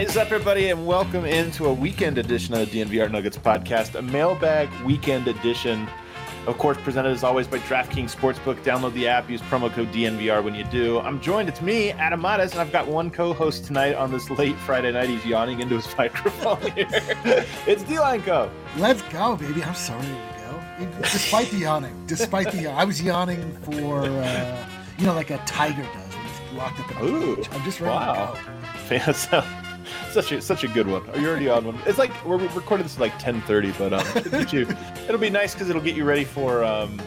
What is up, everybody, and welcome into a weekend edition of the DNVR Nuggets podcast, a mailbag weekend edition. Of course, presented as always by DraftKings Sportsbook. Download the app, use promo code DNVR when you do. I'm joined, it's me, Adam Mares, and I've got one co host tonight on this late Friday night. He's yawning into his microphone here. it's D Line Co. Let's go, baby. I'm sorry to go. Despite the yawning, despite the I was yawning for, uh, you know, like a tiger does when he's locked up in a Ooh, cage. I'm just ready wow. to go. So, such a such a good one. Are you already on one? It's like we're recording this at like 10:30, but um, it'll be nice because it'll get you ready for um,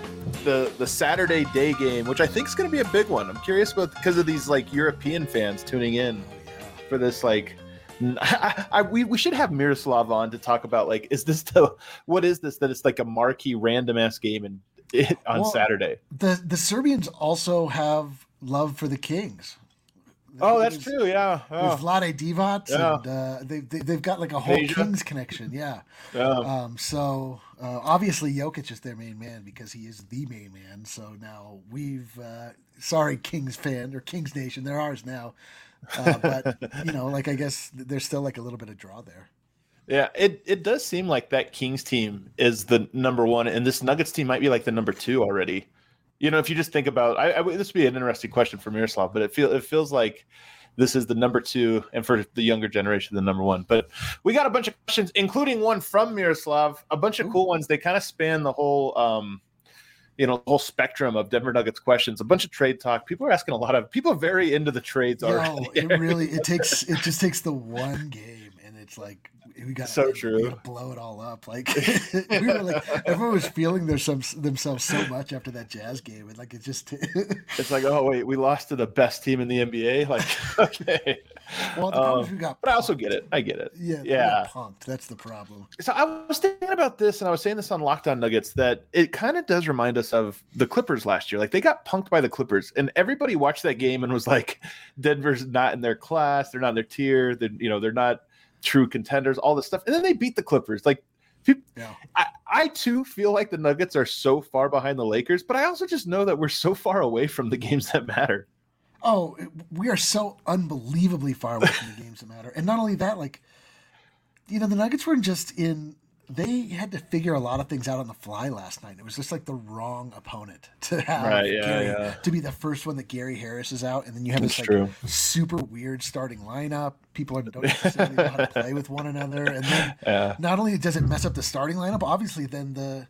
the the Saturday day game, which I think is going to be a big one. I'm curious about because of these like European fans tuning in Oh, for this like. I, I, we, we should have Miroslav on to talk about like is this the what is this that it's like a marquee random ass game and on Well, Saturday. The the Serbians also have love for the Kings. Oh, that's true. Yeah. Oh, Vlade Divac, Yeah. and uh, they, they they've got like a whole Peja. Kings connection. Yeah. yeah. Um, so uh, obviously Jokic is their main man because he is the main man. So now we've uh, sorry Kings fan or Kings Nation, they're ours now. Uh, but you know, like I guess there's still like a little bit of draw there. Yeah, it, it does seem like that Kings team is the number one, and this Nuggets team might be like the number two already. You know, if you just think about, I, I this would be an interesting question for Miroslav, but it feel it feels like this is the number two, and for the younger generation, the number one. But we got a bunch of questions, including one from Miroslav, a bunch of cool ones. They kind of span the whole, um, you know, whole spectrum of Denver Nuggets questions. A bunch of trade talk. People are asking a lot of. People are very into the trades already. Yo, it really it takes it just takes the one game and it's like we got So true. gotta blow it all up. Like we were like everyone was feeling their some themselves so much after that Jazz game, and like it just It's like, oh wait, we lost to the best team in the NBA. Like, okay. well the problem is Um, we got But I also get it. I get it. Yeah, Yeah. punked. That's the problem. So I was thinking about this, and I was saying this on Lockdown Nuggets that it kind of does remind us of the Clippers last year. Like they got punked by the Clippers, and everybody watched that game and was like, "Denver's not in their class. They're not in their tier. They're you know they're not true contenders. All this stuff." And then they beat the Clippers. Like, peop- Yeah. I, I too feel like the Nuggets are so far behind the Lakers, but I also just know that we're so far away from the games that matter. Oh, we are so unbelievably far away from the games that matter. And not only that, like, you know, the Nuggets weren't just in. They had to figure a lot of things out on the fly last night. It was just like the wrong opponent to have Right, yeah, Gary, yeah. to be the first one that Gary Harris is out, and then you have That's this true. like super weird starting lineup. People are, don't necessarily know how to play with one another, and then Yeah. not only does it mess up the starting lineup, obviously then the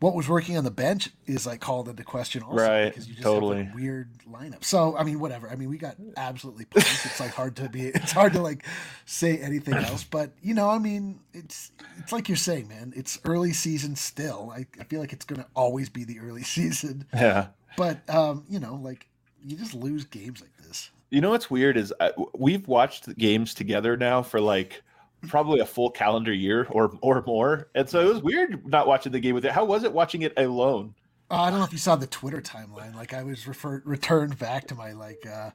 what was working on the bench is like called into question also Right, because you just totally. have like weird lineup. So I mean, whatever. I mean, we got absolutely punked. It's like hard to be. It's hard to like say anything else. But you know, I mean, it's it's like you're saying, man. It's early season still. I, I feel like it's gonna always be the early season. Yeah. But um, you know, like you just lose games like this. You know what's weird is I, we've watched games together now for like probably a full calendar year or or more, and so it was weird not watching the game with it. How was it watching it alone? Uh, I don't know if you saw the Twitter timeline. Like I was referred returned back to my like uh,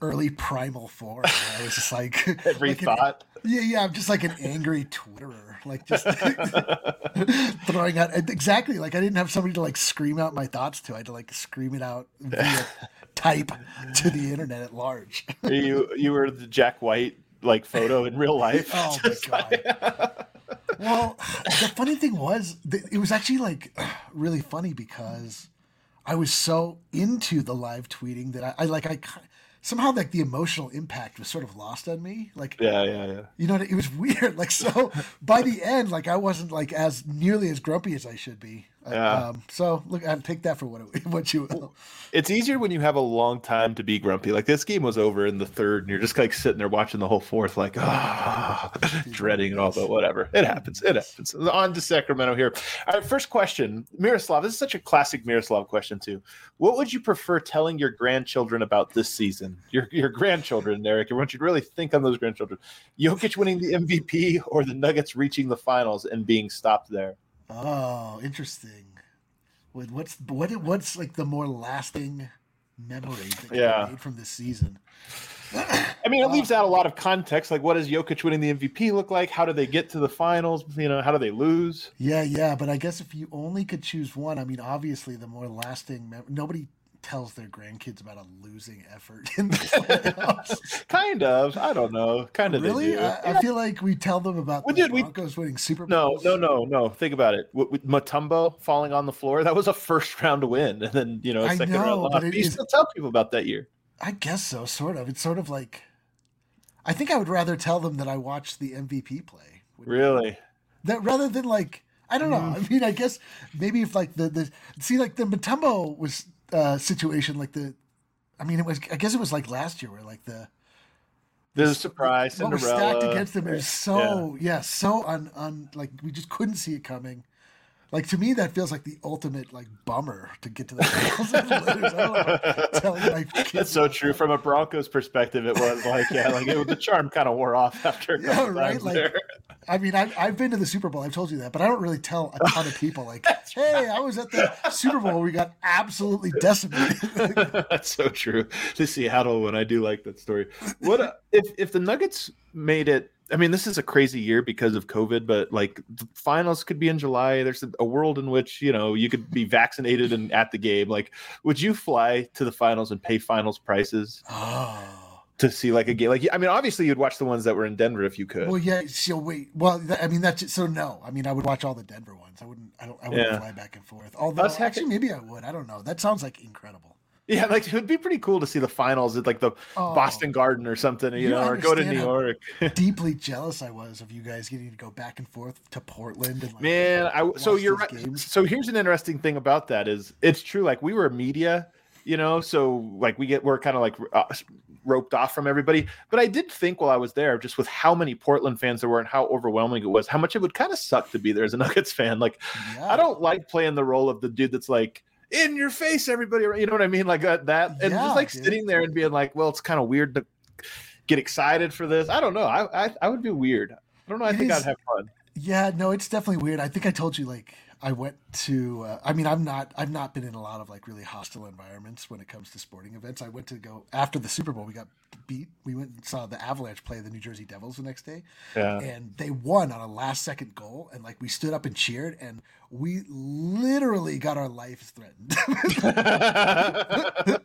early primal form. I was just like Every like an- thought. yeah, yeah. I'm just like an angry Twitterer, like just throwing out exactly like I didn't have somebody to like scream out my thoughts to. I had to like scream it out via type to the internet at large. you you were the Jack White like photo in real life. Oh my like- Well, the funny thing was, it was actually like really funny because I was so into the live tweeting that I, I like I somehow like the emotional impact was sort of lost on me. Like yeah, yeah, yeah. you know, it was weird. Like so, by the end, like I wasn't like as nearly as grumpy as I should be. Yeah. Um, so look, I'll take that for what it, what you will. It's easier when you have a long time to be grumpy. Like this game was over in the third, and you're just like sitting there watching the whole fourth, like ah, dreading it all. But whatever, it happens. It happens. On to Sacramento here. All right, first question, Miroslav. This is such a classic Miroslav question too. What would you prefer telling your grandchildren about this season? Your your grandchildren, Eric. I want you to really think on those grandchildren. Jokic winning the MVP or the Nuggets reaching the finals and being stopped there. Oh, interesting. What- What's what? What's like the more lasting memory that you Yeah. made from this season? I mean, it uh, leaves out a lot of context. Like, what does Jokic winning the MVP look like? How do they get to the finals? You know, how do they lose? Yeah, yeah, but I guess if you only could choose one, I mean, obviously the more lasting. Mem- nobody tells their grandkids about a losing effort in the playoffs. kind of. I don't know. Kind of. Really? I, I, feel like we tell them about well, the dude, Broncos we, winning Super Bowls. No, no, no, no. Think about it. With, with Mutombo falling on the floor, that was a first round win, and then you know, a second know, round loss. You still tell people about that year. I guess so. Sort of. It's sort of like. I think I would rather tell them that I watched the MVP play. Really? That rather than like I don't know. Mm. I mean, I guess maybe if like the the see like the Mutombo was uh situation like the I mean it was I guess it was like last year where like the the surprise what Cinderella. was stacked against them is so yeah. yeah so un, un like we just couldn't see it coming like to me, that feels like the ultimate like bummer to get to the finals. That's so true. From a Broncos perspective, it was like yeah, like it, the charm kind of wore off after. yeah, right. Like, there. I mean, I've, I've been to the Super Bowl. I've told you that, but I don't really tell a ton of people like, "Hey, I was at the Super Bowl. We got absolutely decimated." That's so true. To Seattle, when I do like that story. What uh, if if the Nuggets made it I mean, this is a crazy year because of COVID, but like the finals could be in July. There's a, a, world in which you know you could be vaccinated and at the game. Like, would you fly to the finals and pay finals prices to see like a game? Like, I mean, obviously you'd watch the ones that were in Denver if you could. Well, yeah. So wait. Well, I mean, that's so no. I mean, I would watch all the Denver ones. I wouldn't. I don't. I wouldn't yeah. fly back and forth. Although, actually, maybe I would. I don't know. That sounds like incredible. Yeah, like it would be pretty cool to see the finals at like the oh, Boston Garden or something, you, you know, or go to New York. deeply jealous I was of you guys getting to go back and forth to Portland. And like, Man, I so you're right. Games. So here's an interesting thing about that is it's true. Like we were media, you know, so like we get we're kind of like uh, roped off from everybody. But I did think while I was there, just with how many Portland fans there were and how overwhelming it was, how much it would kind of suck to be there as a Nuggets fan. Like yeah. I don't like playing the role of the dude that's like in your face, everybody. You know what I mean? Like uh, that, and yeah, just like dude. sitting there and being like, well, it's kind of weird to get excited for this. I don't know. I I, I would be weird. I don't know. I it think is, I'd have fun. Yeah, no, it's definitely weird. I think I told you like I went to. Uh, I mean, I'm not. I've not been in a lot of like really hostile environments when it comes to sporting events. I went to go after the Super Bowl. We got beat. We went and saw the Avalanche play the New Jersey Devils the next day, yeah. and they won on a last second goal. And like we stood up and cheered, and we literally got our lives threatened.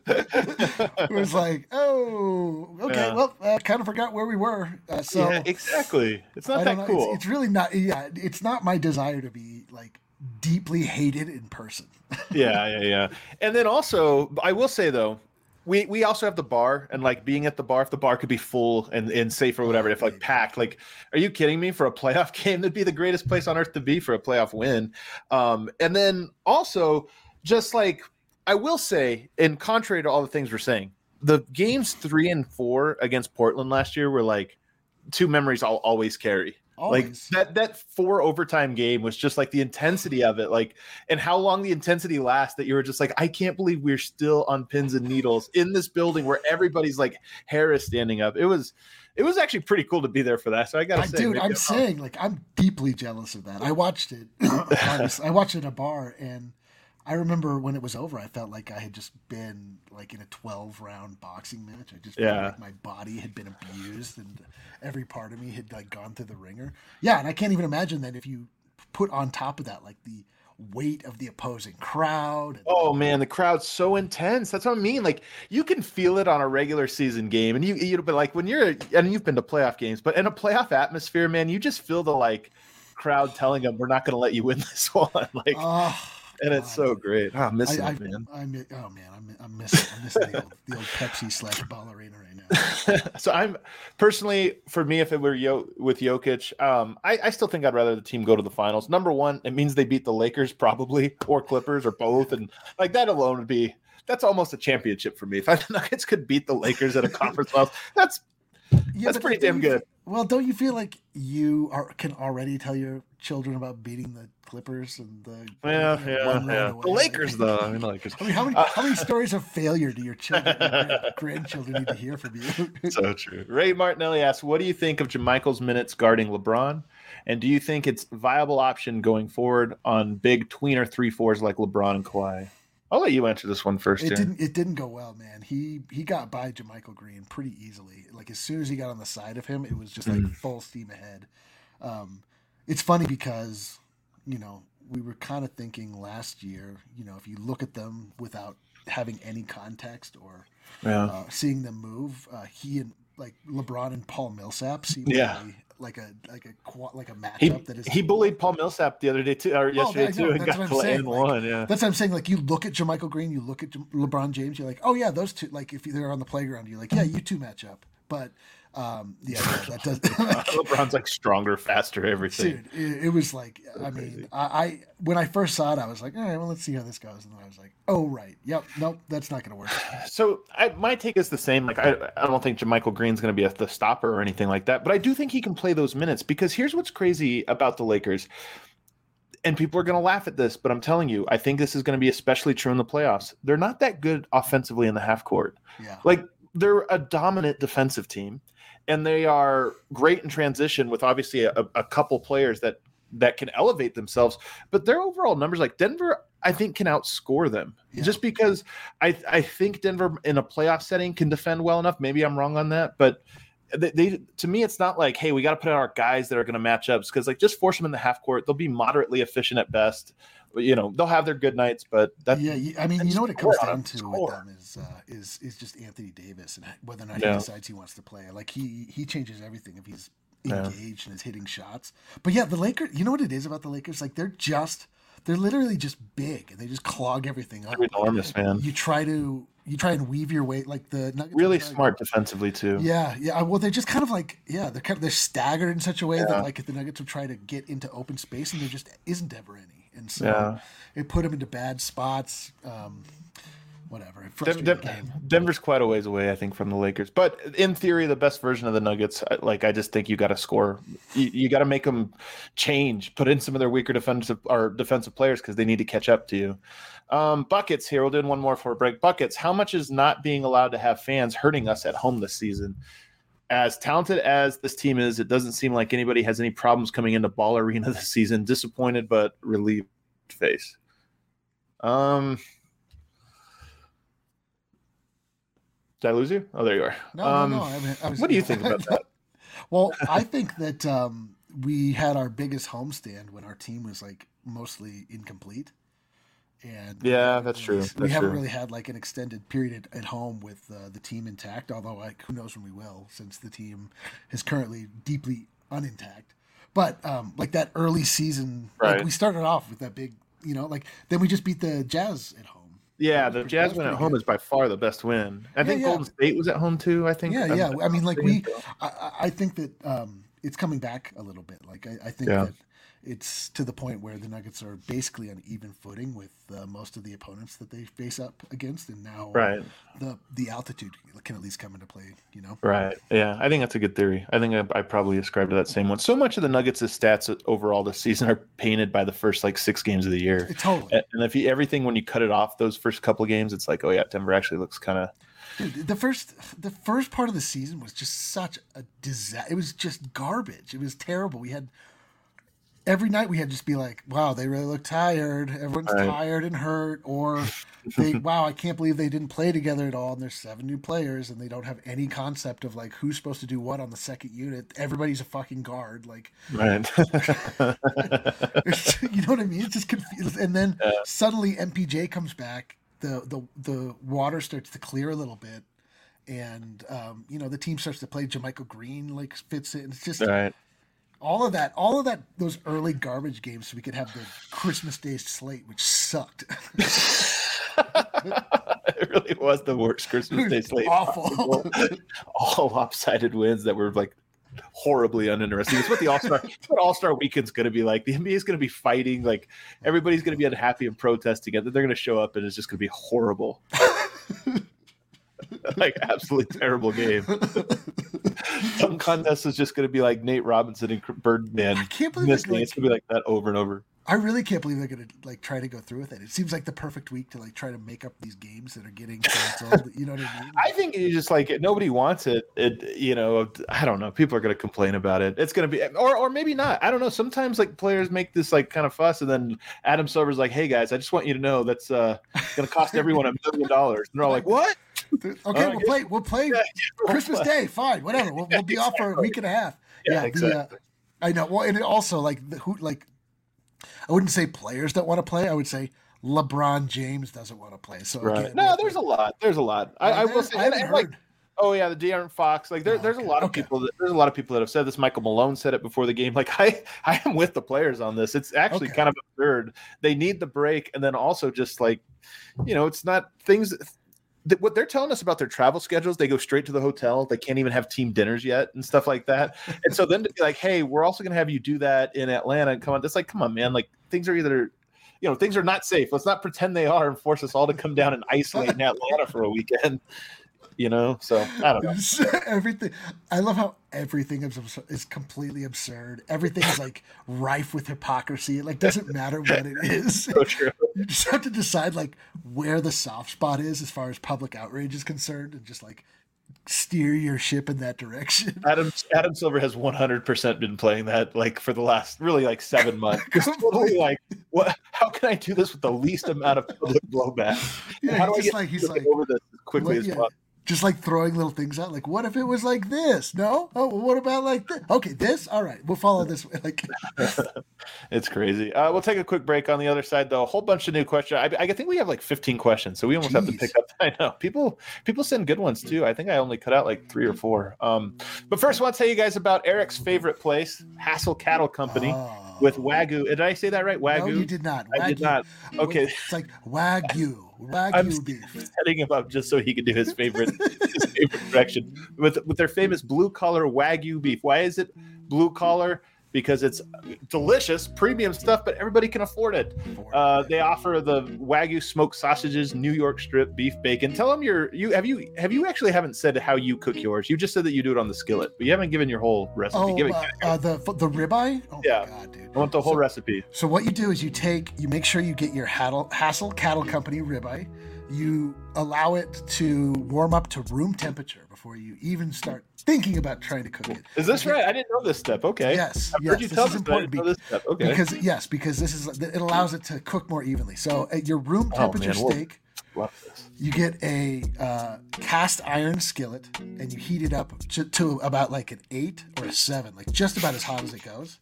it was like, oh, okay, yeah. well, I kind of forgot where we were. Uh, so yeah, exactly. It's not that cool. It's, it's really not. Yeah, it's not my desire to be like deeply hated in person. yeah, yeah, yeah. And then also, I will say though, we we also have the bar and like being at the bar if the bar could be full and, and safe or whatever if like packed like are you kidding me for a playoff game that'd be the greatest place on earth to be for a playoff win um and then also just like i will say in contrary to all the things we're saying the games three and four against portland last year were like two memories i'll always carry Always. Like that that four overtime game was just like the intensity of it, like and how long the intensity lasts that you were just like, I can't believe we're still on pins and needles in this building where everybody's like hair is standing up. It was it was actually pretty cool to be there for that. So I gotta say, dude, I'm saying like I'm deeply jealous of that. I watched it. I watched it at a bar and I remember when it was over, I felt like I had just been like in a 12 round boxing match. I just yeah. like my body had been abused and every part of me had like gone through the ringer. Yeah, and I can't even imagine that if you put on top of that like the weight of the opposing crowd. oh man, the crowd's so intense. That's what I mean. Like you can feel it on a regular season game, and you you but like when you're and you've been to playoff games, but in a playoff atmosphere, man, you just feel the like crowd telling them we're not going to let you win this one. like. Uh, and it's so great. Oh, I miss I, it, man. I, I, oh man, I'm, I'm missing, I'm missing the, old, the old Pepsi slash Ball Arena right now. so I'm personally, for me, if it were Yo, with Jokic, um, I, I still think I'd rather the team go to the finals. Number one, it means they beat the Lakers probably, or Clippers, or both, and like that alone would be that's almost a championship for me. If I, the Nuggets could beat the Lakers at a conference finals, that's yeah, that's pretty damn good. Well, don't you feel like you are can already tell your children about beating the Clippers and the yeah, yeah, yeah. The Lakers though. I mean, Lakers. I mean, how many uh, how many stories of failure do your children, your grandchildren need to hear from you? so true. Ray Martinelli asks, "What do you think of JaMychal's minutes guarding LeBron?" And do you think it's viable option going forward on big tweener three fours like LeBron and Kawhi? I'll let you answer this one first. It here. didn't. It didn't go well, man. He he got by JaMychal Green pretty easily. Like as soon as he got on the side of him, it was just like mm. full steam ahead. Um, it's funny because you know we were kind of thinking last year. You know, if you look at them without having any context or Yeah. uh, seeing them move. Uh, he and like LeBron and Paul Millsap seem Yeah. to be like a like a like a He, matchup that is he bullied Paul Millsap the other day too, or yesterday Oh, too, and got saying, like, one. Yeah. That's what I'm saying. Like you look at JaMychal Green, you look at LeBron James, you're like, oh yeah, those two. Like if they're on the playground, you're like, yeah, you two match up. But um, yeah, that does. LeBron's like stronger, faster, everything. Dude, it, it was like, I crazy. mean, I, I when I first saw it, I was like, all right, well, let's see how this goes, and then I was like, oh right, yep, nope, that's not gonna work. So I, my take is the same. Like I, I don't think Michael Green's going to be a, the stopper or anything like that, but I do think he can play those minutes because here's what's crazy about the Lakers. And people are going to laugh at this, but I'm telling you, I think this is going to be especially true in the playoffs. They're not that good offensively in the half court. Yeah, Like they're a dominant defensive team, and they are great in transition with obviously a, a couple players that that can elevate themselves. But their overall numbers, like Denver, I think can outscore them Yeah. just because I I think Denver in a playoff setting can defend well enough. Maybe I'm wrong on that, but. They, they to me it's not like hey we got to put out our guys that are going to match ups because like just force them in the half court they'll be moderately efficient at best you know they'll have their good nights but that yeah. I mean, you know what it comes down to with them is uh, is is just Anthony Davis and whether or not Yeah. he decides he wants to play. Like he he changes everything if he's Yeah. engaged and is hitting shots. But yeah, the Lakers. You know what it is about the Lakers? Like they're just they're literally just big and they just clog everything up. they're enormous man You try to you try and weave your way like the Nuggets really smart defensively too Yeah, yeah. Well, they're just kind of like yeah, they're kind of they're staggered in such a way Yeah. that like if the Nuggets would try to get into open space and there just isn't ever any, and so Yeah. it put them into bad spots. Um, whatever. It Den- frustrated Den- game. Denver's quite a ways away, I think, from the Lakers. But in theory, the best version of the Nuggets, like I just think you got to score. You, you got to make them change, put in some of their weaker defensive or defensive players because they need to catch up to you. Um, buckets here. We'll do one more for a break. Buckets. How much is not being allowed to have fans hurting us at home this season? As talented as this team is, it doesn't seem like anybody has any problems coming into Ball Arena this season. Disappointed but relieved face. Um. Did I lose you? Oh, there you are. No, um, no, no. I, mean, I was, what do you think about that? well, I think that um, we had our biggest homestand when our team was like mostly incomplete. And Yeah, that's true. We That's haven't true. really had like an extended period at home with uh, the team intact. Although, like, who knows when we will, since the team is currently deeply unintact. But um, like that early season, like, we started off with that big, you know, like then we just beat the Jazz at home. Yeah, the Jazz win at home good. is by far the best win. I think yeah. Golden State was at home too. I think. Yeah, I'm- yeah. I mean, like we. I, I- I think that um, it's coming back a little bit. Like I, I think Yeah. that it's to the point where the Nuggets are basically on even footing with uh, most of the opponents that they face up against, and now Right, the the altitude can at least come into play. You know, right. Yeah, I think that's a good theory. I think I, I probably ascribe to that same one. So much of the Nuggets' stats overall this season are painted by the first like six games of the year. Totally. And and if you, everything when you cut it off those first couple games, it's like, oh yeah, Denver actually looks kind of Dude, the first the first part of the season was just such a disaster. It was just garbage. It was terrible. We had every night we had to just be like, "Wow, they really look tired. Everyone's Right. tired and hurt," or they, "Wow, I can't believe they didn't play together at all." And there's seven new players, and they don't have any concept of like who's supposed to do what on the second unit. Everybody's a fucking guard. Like, right. you know what I mean? It's just confused. And then Yeah. suddenly MPJ comes back. The the the water starts to clear a little bit, and um, you know the team starts to play. JaMychal Green like fits it. And it's just right. All of that. All of that. Those early garbage games, so we could have the Christmas Day slate, which sucked. it really was the worst Christmas Day slate. Awful. possible. All lopsided wins that were like horribly uninteresting. It's what the All Star, what All Star Weekend's going to be like. The NBA is going to be fighting. Like everybody's going to be unhappy and protesting. And they're going to show up, and it's just going to be horrible. like absolutely terrible game. Some contest is just going to be like Nate Robinson and Birdman. I can't believe like, it's going to be like that over and over. I really can't believe they're gonna like try to go through with it. It seems like the perfect week to like try to make up these games that are getting canceled. you know what I mean? I think you just like nobody wants it. It you know I don't know. People are going to complain about it. It's going to be or or maybe not. I don't know. Sometimes like players make this like kind of fuss, and then Adam Silver's like, "Hey guys, I just want you to know that's uh going to cost everyone a million dollars." And they're all like, "What?" Okay, I we'll play. We'll play Yeah, Christmas Day. Fine, whatever. We'll, we'll be off for a week and a half. Yeah, the, exactly. uh, I know. Well, and it also like the, who like I wouldn't say players that want to play. I would say LeBron James doesn't want to play. So Right. again, No, there's a lot. There's a lot. I, I will say, I and, like, oh yeah, the De'Aaron Fox. Like there, Oh, there's a lot of okay. people. That, there's a lot of people that have said this. Michael Malone said it before the game. Like I, I am with the players on this. It's actually Okay. kind of absurd. They need the break, and then also just like, you know, it's not things. That, what they're telling us about their travel schedules, they go straight to the hotel. They can't even have team dinners yet and stuff like that. and so then to be like, hey, we're also going to have you do that in Atlanta and come on. It's like, come on, man. Like things are either, you know, things are not safe. Let's not pretend they are and force us all to come down and isolate in Atlanta for a weekend. You know, so I don't know. Everything. I love how everything is, is completely absurd. Everything is like rife with hypocrisy. It like doesn't matter what it is. So true. You just have to decide like where the soft spot is as far as public outrage is concerned, and just like steer your ship in that direction. Adam Adam Silver has 100% been playing that like for the last really like seven months. Just totally like, what? How can I do this with the least amount of public blowback? Yeah, how do I get like he's like over this as quickly as yeah. possible? Just like throwing little things out. Like, what if it was like this? No. Oh, well, what about like this? Okay, this. All right, we'll follow this way. Like, It's crazy. Uh, we'll take a quick break on the other side, though. A whole bunch of new questions. I, I think we have like 15 questions, so we almost have to pick up. I know people people send good ones too. I think I only cut out like three or four. Um, but first, I want to tell you guys about Eric's favorite place, Hassell Cattle Company, oh. With Wagyu. Did I say that right? Wagyu. No, you did not. I did not. Okay. It's like wagyu, wagyu I'm beef. setting him up just so he could do his favorite his favorite direction with with their famous blue collar wagyu beef. Why is it blue collar? Because it's delicious, premium stuff, but everybody can afford it. Uh, they offer the wagyu smoked sausages, New York strip, beef bacon. Tell them your you have you have you actually haven't said how you cook yours. You just said that you do it on the skillet, but you haven't given your whole recipe. Oh, Give it. uh, uh, the the ribeye. Oh Yeah. god, dude. I want the whole recipe. So what you do is you take, you make sure you get your Hassell Cattle Company ribeye. You allow it to warm up to room temperature before you even start thinking about trying to cook it. Is this right? I didn't know this step. Okay. Yes, I've yes, heard you this tell is this, but I important step. Okay. Because yes, because this is it allows it to cook more evenly. So at your room Oh, temperature we'll- steak, you get a uh, cast iron skillet and you heat it up to, to about like an eight or a seven, like just about as hot as it goes,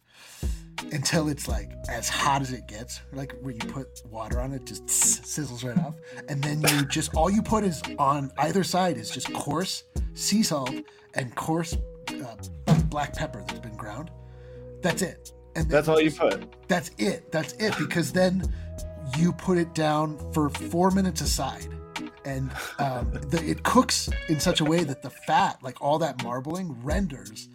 until it's like as hot as it gets, like where you put water on it, just sizzles right off, and then you just all you put is on either side is just coarse sea salt and coarse uh, black pepper that's been ground. That's it. And then That's all you put. that's it. That's it. Because then you put it down for four minutes aside, and um, the, it cooks in such a way that the fat, like all that marbling, renders,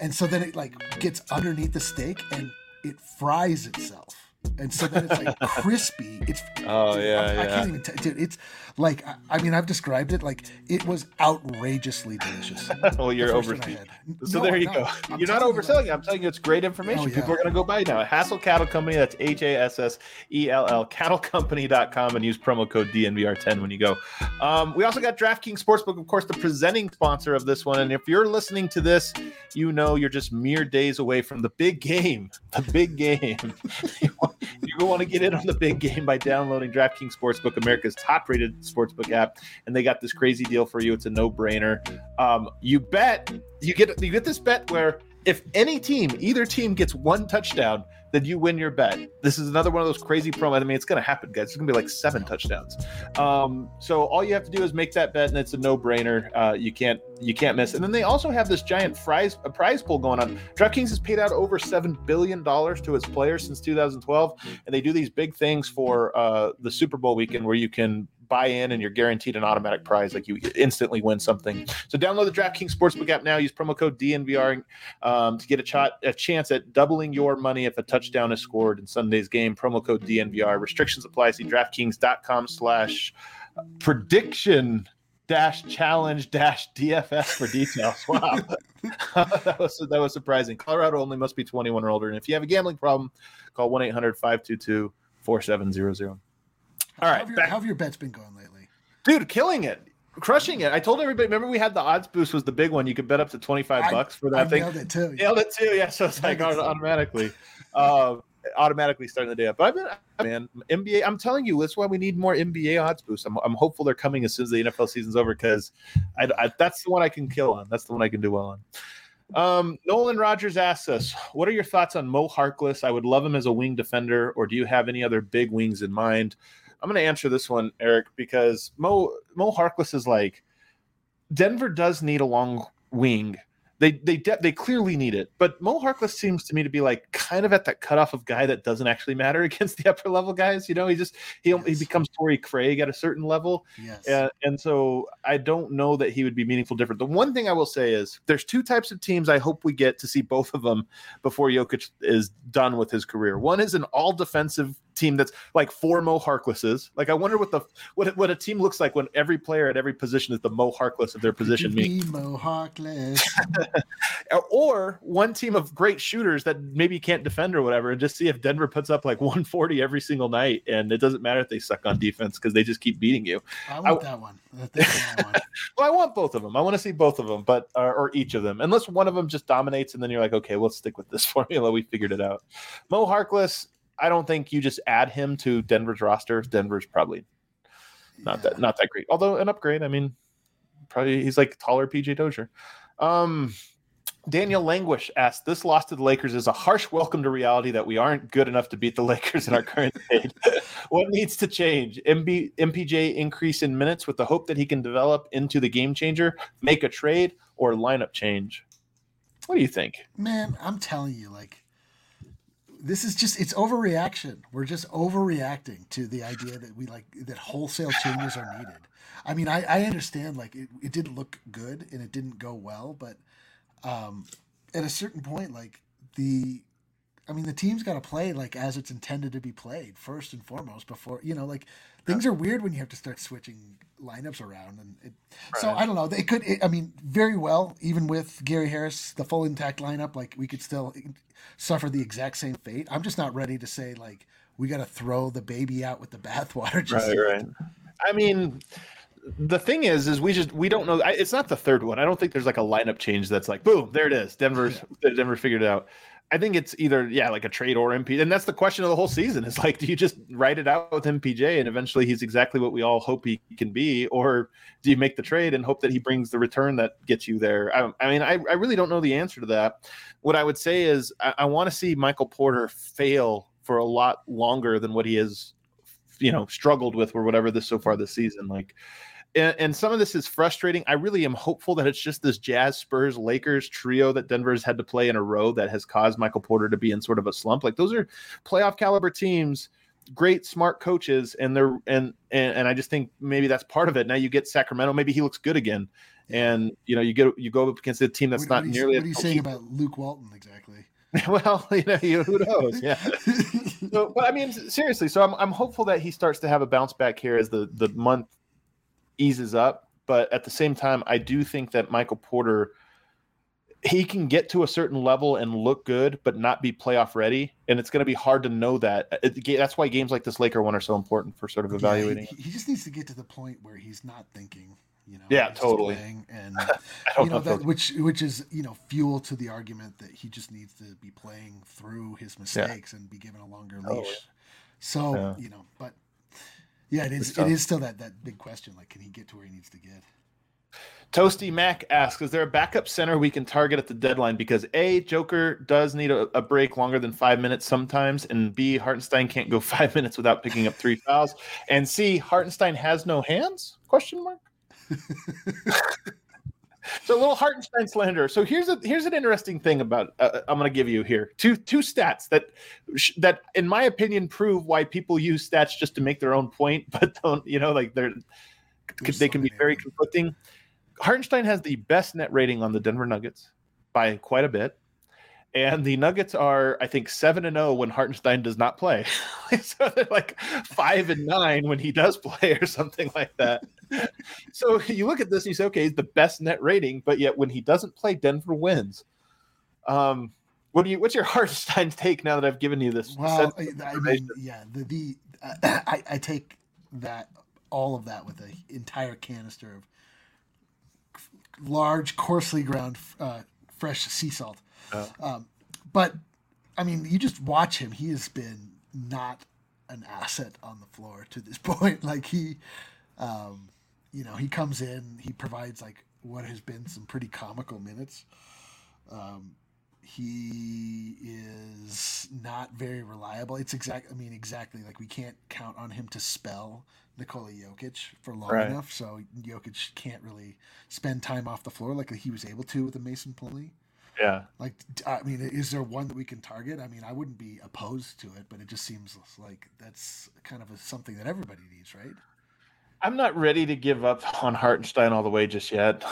and so then it like gets underneath the steak and it fries itself. And so then it's like crispy. It's Oh, dude, yeah, I, I yeah. can't even. T- dude, it's like I, I mean I've described it like it was outrageously delicious. well, you're The first one I overseeing. had. So No, there you go. I'm You're not you, overselling it. I'm telling you, it's great information. Oh, People are going to go buy now. Hassell Cattle Company. That's H A S S E L L cattlecompany.com and use promo code DNVR10 when you go. Um, we also got DraftKings Sportsbook, of course, the presenting sponsor of this one. And if you're listening to this, you know you're just mere days away from the big game. The big game. you want to get in on the big game by downloading DraftKings Sportsbook, America's top-rated sportsbook app, and they got this crazy deal for you. It's a no-brainer. Um, you bet you get you get this bet where if any team, either team gets one touchdown, then you win your bet. This is another one of those crazy promo. I mean, it's going to happen, guys. It's going to be like seven touchdowns. Um, so all you have to do is make that bet, and it's a no-brainer. Uh, you can't you can't miss. And then they also have this giant prize a prize pool going on. DraftKings has paid out over seven billion dollars to its players since 2012, and they do these big things for uh, the Super Bowl weekend where you can buy in and you're guaranteed an automatic prize, like you instantly win something. So download the DraftKings Sportsbook app now. Use promo code DNVR um, to get a, shot, a chance at doubling your money if a touchdown is scored in Sunday's game. Promo code DNVR. Restrictions apply. See DraftKings.com slash prediction dash challenge dash DFS for details. Wow. that was that was surprising. Colorado only must be 21 or older. And if you have a gambling problem, call 1 800 522 4700. All How have, your, how have your bets been going lately? dude, killing it, crushing it. I told everybody. Remember, we had the odds boost was the big one. You could bet up to twenty five I- bucks for I that thing. nailed it too. Nailed it too. Yeah, so it's like Nuggets. automatically, uh, automatically starting the day up. But I've been, man, NBA. I'm telling you, that's why we need more NBA odds boosts. I'm, I'm hopeful they're coming as soon as the NFL season's over because I, I, that's the one I can kill on. That's the one I can do well on. Um, Nolan Rogers asks us, "What are your thoughts on Mo Harkless? I would love him as a wing defender, or do you have any other big wings in mind?" I'm going to answer this one, Eric, because Mo Mo Harkless is like Denver does need a long wing they they de- they clearly need it. But Mo Harkless seems to me to be like kind of at that cutoff of guy that doesn't actually matter against the upper level guys. You know, he just he yes. he becomes Torrey Craig at a certain level. Yes. And, and so I don't know that he would be meaningful different. The one thing I will say is there's two types of teams I hope we get to see both of them before Jokic is done with his career. One is an all defensive team that's like four Mo Harklesses. Like I wonder what the what what a team looks like when every player at every position is the Mo Harkless of their position. Mo Harkless. or one team of great shooters that maybe can't defend or whatever, and just see if Denver puts up like 140 every single night, and it doesn't matter if they suck on defense because they just keep beating you. I want I, that one. well, I want both of them. I want to see both of them, but uh, or each of them, unless one of them just dominates, and then you're like, okay, we'll stick with this formula. We figured it out. Mo Harkless I don't think you just add him to Denver's roster. Denver's probably not yeah. that not that great. Although an upgrade, I mean, probably he's like taller PJ Dozier. Um, Daniel Languish asked, "This loss to the Lakers is a harsh welcome to reality that we aren't good enough to beat the Lakers in our current state. what needs to change? MB, MPJ increase in minutes with the hope that he can develop into the game changer, make a trade, or lineup change. What do you think? Man, I'm telling you, like this is just it's overreaction. We're just overreacting to the idea that we like that wholesale changes are needed. I mean, I, I understand like it, it didn't look good and it didn't go well, but um, at a certain point, like the I mean, the team's got to play like as it's intended to be played first and foremost. Before you know, like things are weird when you have to start switching lineups around, and it, right. so I don't know. They could. It, I mean, very well, even with Gary Harris, the full intact lineup, like we could still suffer the exact same fate. I'm just not ready to say like we got to throw the baby out with the bathwater. Just right, right. I mean, the thing is, is we just we don't know. It's not the third one. I don't think there's like a lineup change that's like boom, there it is. Denver's Denver figured it out. I think it's either yeah, like a trade or MP, and that's the question of the whole season. Is like, do you just write it out with MPJ, and eventually he's exactly what we all hope he can be, or do you make the trade and hope that he brings the return that gets you there? I, I mean, I, I really don't know the answer to that. What I would say is, I, I want to see Michael Porter fail for a lot longer than what he has, you know, struggled with or whatever this so far this season. Like, and, and, some of this is frustrating. I really am hopeful that it's just this Jazz, Spurs, Lakers trio that Denver's had to play in a row that has caused Michael Porter to be in sort of a slump. Like those are playoff caliber teams, great, smart coaches, and they're and and, and I just think maybe that's part of it. Now you get Sacramento, maybe he looks good again, and you know you get you go up against a team that's what, not what nearly. What are you saying about Luke Walton exactly? well, you know, you, who knows? Yeah. so, but I mean, seriously. So I'm, I'm hopeful that he starts to have a bounce back here as the the month eases up. But at the same time, I do think that Michael Porter he can get to a certain level and look good, but not be playoff ready. And it's going to be hard to know that. Uh, it, that's why games like this Laker one are so important for sort of evaluating. Yeah, he, he, just needs to get to the point where he's not thinking, you know. Yeah, totally. And you know that, which which is you know fuel to the argument that he just needs to be playing through his mistakes yeah. and be given a longer leash. So yeah. you know, but yeah, it is. It is still that that big question. Like, can he get to where he needs to get? Toasty Mac asks, "Is there a backup center we can target at the deadline? Because a Joker does need a, a, break longer than five minutes sometimes, and B Hartenstein can't go five minutes without picking up three fouls, and C Hartenstein has no hands? Question mark. so a little Hartenstein slander. So here's a here's an interesting thing about uh, uh I'm going to give you here two two stats that that in my opinion prove why people use stats just to make their own point, but don't you know like they're they can be very conflicting. Hartenstein has the best net rating on the Denver Nuggets by quite a bit and the Nuggets are, I think, seven and zero oh when Hartenstein does not play. so they're like five and nine when he does play, or something like that. so you look at this and you say, okay, he's the best net rating, but yet when he doesn't play, Denver wins. Um, what do you? What's your Hartenstein take now that I've given you this? Well, I mean, yeah, the the uh, I, I take that all of that with an entire canister of large, coarsely ground uh, fresh sea salt um, but I mean, you just watch him. He has been not an asset on the floor to this point. Like he, um, you know, he comes in, he provides like what has been some pretty comical minutes. Um, he is not very reliable. It's exact. I mean, exactly like we can't count on him to spell Nikola Jokic for long Right. enough. So Jokic can't really spend time off the floor like he was able to with the Mason Plumlee. Yeah. Like, I mean, is there one that we can target? I mean, I wouldn't be opposed to it, but it just seems like that's kind of a, something that everybody needs, right? I'm not ready to give up on Hartenstein all the way just yet.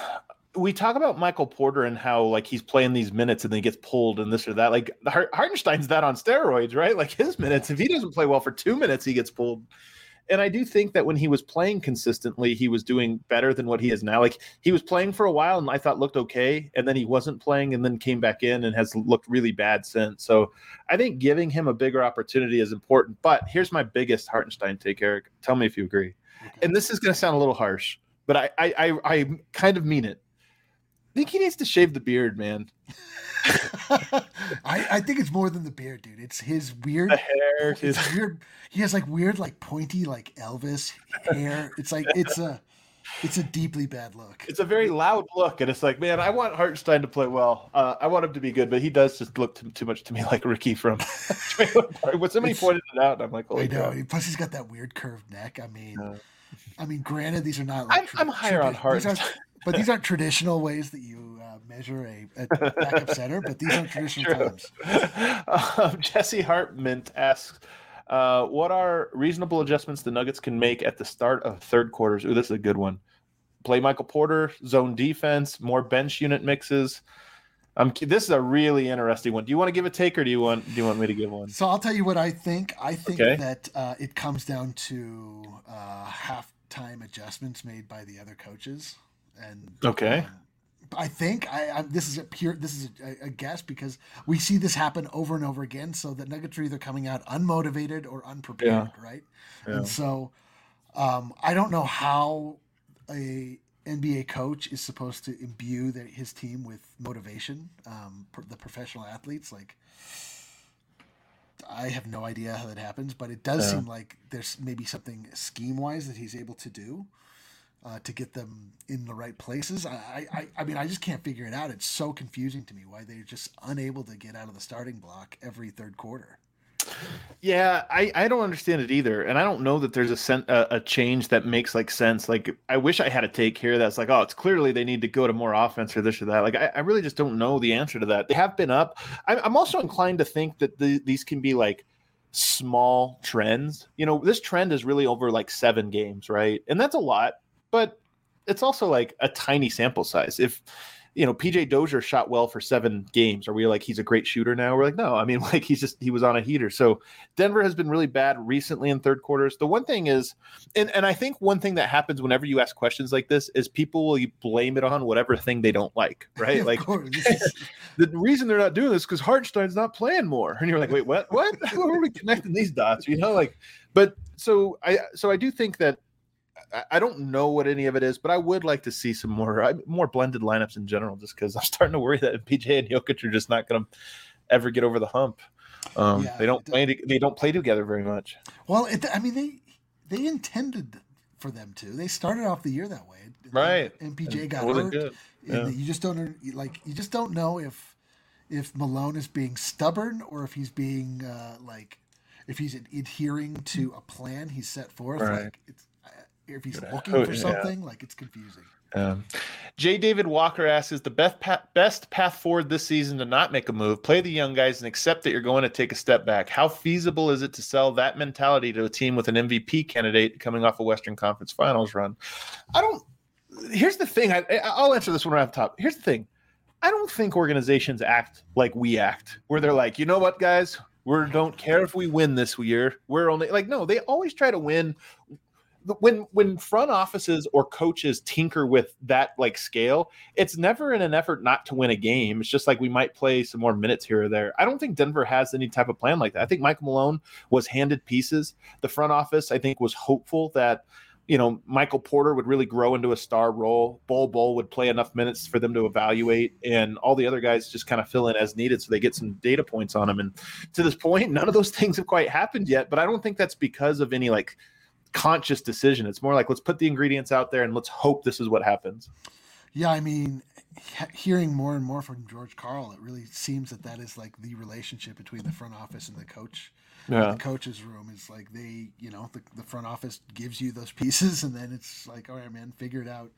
We talk about Michael Porter and how like he's playing these minutes and then he gets pulled and this or that. Like Hart- Hartenstein's that on steroids, right? Like his minutes, if he doesn't play well for two minutes, he gets pulled. And I do think that when he was playing consistently, he was doing better than what he is now. Like he was playing for a while and I thought looked okay, and then he wasn't playing and then came back in and has looked really bad since. So I think giving him a bigger opportunity is important. But here's my biggest Hartenstein take, Eric. Tell me if you agree Okay. and this is going to sound a little harsh, but I, I, I, I kind of mean it. I think he needs to shave the beard, man. I, I think it's more than the beard, dude. It's his weird, The hair, his, it's weird. He has like weird, like pointy, like Elvis hair. It's like it's a, it's a deeply bad look. it's a very loud look, and it's like, man, I want Hartenstein to play well. Uh, I want him to be good, but he does just look too, too much to me like Ricky from Trailer Park. When somebody It's- pointed it out, and I'm like, I holy know. and Plus, he's got that weird curved neck. I mean, Yeah. I mean, granted, these are not. I'm, Like I'm higher on tradi- these Hartenstein. but these aren't traditional ways that you uh, measure a, a backup center. But these aren't traditional True. times. um, Jesse Hartman asks, uh, "What are reasonable adjustments the Nuggets can make at the start of third quarters?" Ooh, this is a good one. Play Michael Porter, zone defense, more bench unit mixes. Um, this is a really interesting one. Do you want to give a take, or do you want do you want me to give one? So I'll tell you what I think. I think Okay. that uh, it comes down to uh, halftime adjustments made by the other coaches, and Okay. um, I think I, I this is a pure this is a, a guess because we see this happen over and over again. So that Nuggets are either coming out unmotivated or unprepared, right? Yeah. And so um, I don't know how a NBA coach is supposed to imbue their, his team with motivation. Um, pr- the professional athletes, like I have no idea how that happens, but it does Yeah. seem like there's maybe something scheme wise that he's able to do. Uh, to get them in the right places, I, I, I mean, I just can't figure it out. It's so confusing to me why they're just unable to get out of the starting block every third quarter. Yeah, I, I don't understand it either, and I don't know that there's a sen- a, a change that makes like sense. Like I wish I had a take here that's like, oh, it's clearly they need to go to more offense or this or that. Like I, I really just don't know the answer to that. They have been up. I'm, I'm also inclined to think that the, these can be like small trends. You know, this trend is really over like seven games, right? And that's a lot, but it's also like a tiny sample size. If you know, PJ Dozier shot well for seven games. Are we like he's a great shooter now? We're like, no, I mean, like he's just he was on a heater. So Denver has been really bad recently in third quarters. The one thing is, and, and I think one thing that happens whenever you ask questions like this is people will blame it on whatever thing they don't like, right? Like course, this is- the reason they're not doing this because Hartenstein's not playing more. And you're like, wait, what? What? How are we connecting these dots? You know, like, but so I so I do think that I, don't know what any of it is, but I would like to see some more I, more blended lineups in general, just because I'm starting to worry that PJ and Jokic are just not going to ever get over the hump. Um, Yeah, they don't play. They don't play together very much. Well, it, I mean, they they intended for them to. They started off the year that way, Right. MPJ It got hurt. good. and Yeah. You just don't like. You just don't know if if Malone is being stubborn or if he's being uh, like if he's adhering to a plan he's set forth. Right. Like it's if he's Yeah. looking Oh, for yeah. something, like it's confusing. Um, J. David Walker asks, "Is the best path, best path forward this season to not make a move, play the young guys, and accept that you're going to take a step back? How feasible is it to sell that mentality to a team with an MVP candidate coming off a Western Conference Finals run?" I don't. Here's the thing. I, I- I'll answer this one right off the top. Here's the thing. I don't think organizations act like we act, where they're like, you know what, guys, we don't care if we win this year. We're only like, no, they always try to win when when front offices or coaches tinker with that like scale it's never in an effort not to win a game. It's just like we might play some more minutes here or there. I don't think denver has any type of plan like that. I think michael malone was handed pieces. The front office i think was hopeful that you know michael porter would really grow into a star role. Bol Bol would play enough minutes for them to evaluate and all the other guys just kind of fill in as needed so they get some data points on them and to this point none of those things have quite happened yet but i don't think that's because of any like conscious decision. It's more like let's put the ingredients out there and let's hope this is what happens. Yeah, I mean, hearing more and more from George Karl, it really seems that that is like the relationship between the front office and the coach. Yeah. The coach's room is like they, you know, the, the front office gives you those pieces, and then it's like, all right, man, figure it out.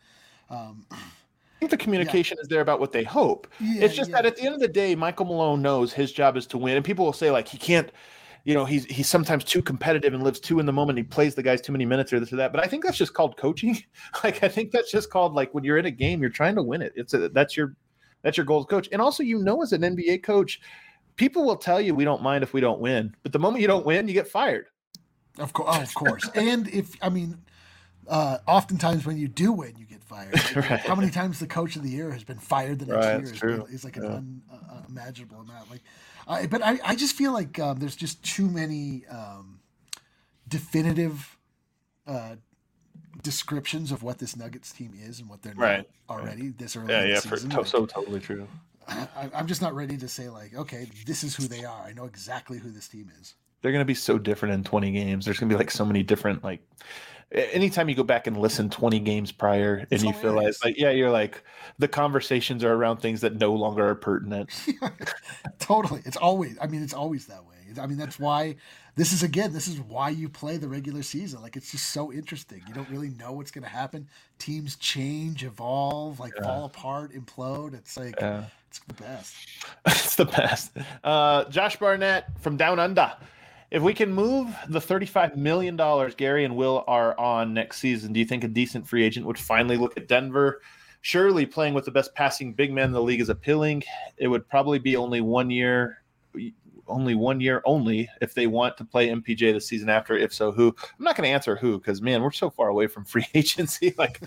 Um, I think the communication is there about what they hope. Yeah, it's just yeah. that at the end of the day, Michael Malone knows his job is to win, and people will say like he can't. You know, he's he's sometimes too competitive and lives too in the moment. He plays the guys too many minutes or this or that. But I think that's just called coaching. like I think that's just called like when you're in a game, you're trying to win it. It's a, that's your that's your goal as coach. And also, you know, as an NBA coach, people will tell you we don't mind if we don't win, but the moment you don't win, you get fired. Of course, oh, of course. and if I mean, uh, oftentimes when you do win, you get fired. Right. How many times the coach of the year has been fired the next Right, year is, is like an Yeah. unimaginable amount. Like, I, but I, I just feel like um, there's just too many um, definitive uh, descriptions of what this Nuggets team is and what they're not Right. already this early Yeah, in the yeah, for, season. to- Like, so totally true. I, I'm just not ready to say like, okay, this is who they are. I know exactly who this team is. they're going to be so different in 20 games. There's going to be like so many different like a- anytime you go back and listen 20 games prior and It's you feel like like yeah, you're like the conversations are around things that no longer are pertinent. totally. It's always. I mean, it's always that way. I mean, that's why this is again. This is why you play the regular season. Like it's just so interesting. You don't really know what's going to happen. Teams change, evolve, like Yeah. fall apart, implode. It's like Yeah. it's the best. it's the best. Uh, Josh Barnett from Down Under. If we can move the $35 million Gary and Will are on next season, do you think a decent free agent would finally look at Denver? Surely playing with the best passing big man in the league is appealing. It would probably be only one year, only one year only if they want to play MPJ the season after. If so, who? I'm not going to answer who because, man, we're so far away from free agency. Like,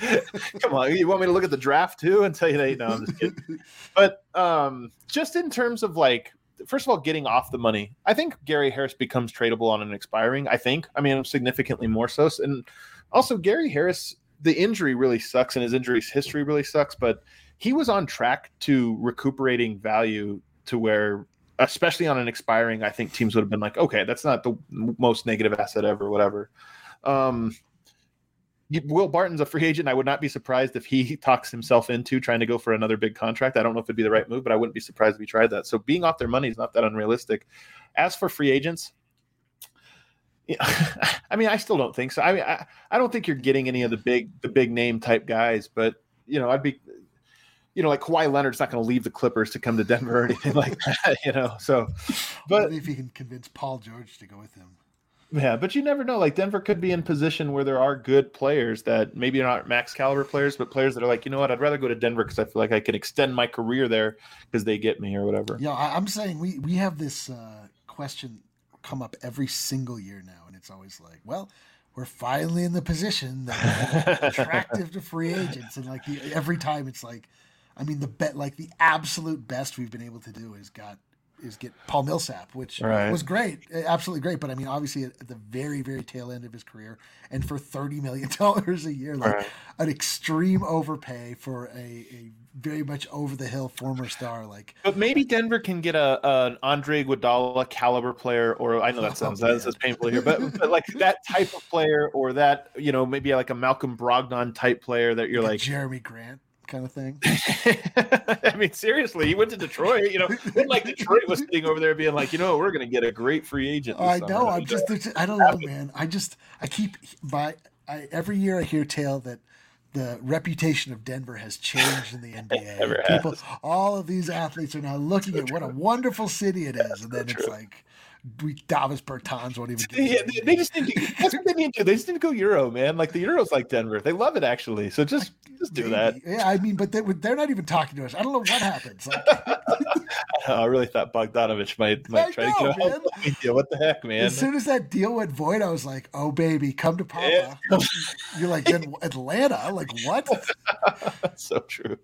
come on. You want me to look at the draft too and tell you that? No, I'm just kidding but um, just in terms of like, first of all, getting off the money, I think Gary Harris becomes tradable on an expiring. I think, I mean, significantly more so. And also, Gary Harris, the injury really sucks, and his injury history really sucks. But he was on track to recuperating value to where, especially on an expiring, I think teams would have been like, okay, that's not the most negative asset ever, whatever. Um, Will Barton's a free agent. I would not be surprised if he talks himself into trying to go for another big contract. I don't know if it'd be the right move, but I wouldn't be surprised if he tried that. So being off their money is not that unrealistic. As for free agents, yeah, I mean, I still don't think so. I mean, I, I don't think you're getting any of the big the big name type guys, but you know, I'd be you know, like Kawhi Leonard's not going to leave the Clippers to come to Denver or anything like that, you know. So, but if he can convince Paul George to go with him. Yeah, but you never know. Like Denver could be in position where there are good players that maybe are not max caliber players, but players that are like, you know what, I'd rather go to Denver because I feel like I can extend my career there because they get me or whatever. Yeah, I, I'm saying we we have this uh, question come up every single year now, and it's always like, well, we're finally in the position that we're attractive to free agents, and like the, every time it's like, I mean, the bet like the absolute best we've been able to do is got is get Paul Millsap, which Right. was great, absolutely great. But I mean, obviously at, at the very very tail end of his career, and for thirty million dollars a year, like Right. an extreme overpay for a, a very much over the hill former star, like. But maybe Denver can get a an Andre Iguodala caliber player, or I know that oh, sounds Oh, that's, that's painful here, but, but like that type of player, or that you know maybe like a Malcolm Brogdon type player that you're like like, Jerami Grant kind of thing. I mean, seriously, he went to Detroit. You know, like Detroit was sitting over there being like, you know, we're going to get a great free agent. I summer." know. I'm just. I don't know, man. I just. I keep by. I every year I hear tale that the reputation of Denver has changed in the NBA. People, has. all of these athletes are now looking at what a wonderful city it is, and then it's true. like, we Davis Bertans won't even. Yeah, they, they just need to. That's what they need to. do. They just need to go Euro, man. Like the Euros, like Denver. They love it actually. So just just do that. Yeah, I mean, but they, they're not even talking to us. I don't know what happens. Like, I really thought Bogdanovic might might I try know, to get a man. hold of you. What the heck, man? as soon as that deal went void, I was like, "Oh baby, come to Papa." Yeah. You're like, in Atlanta? Like what? so true.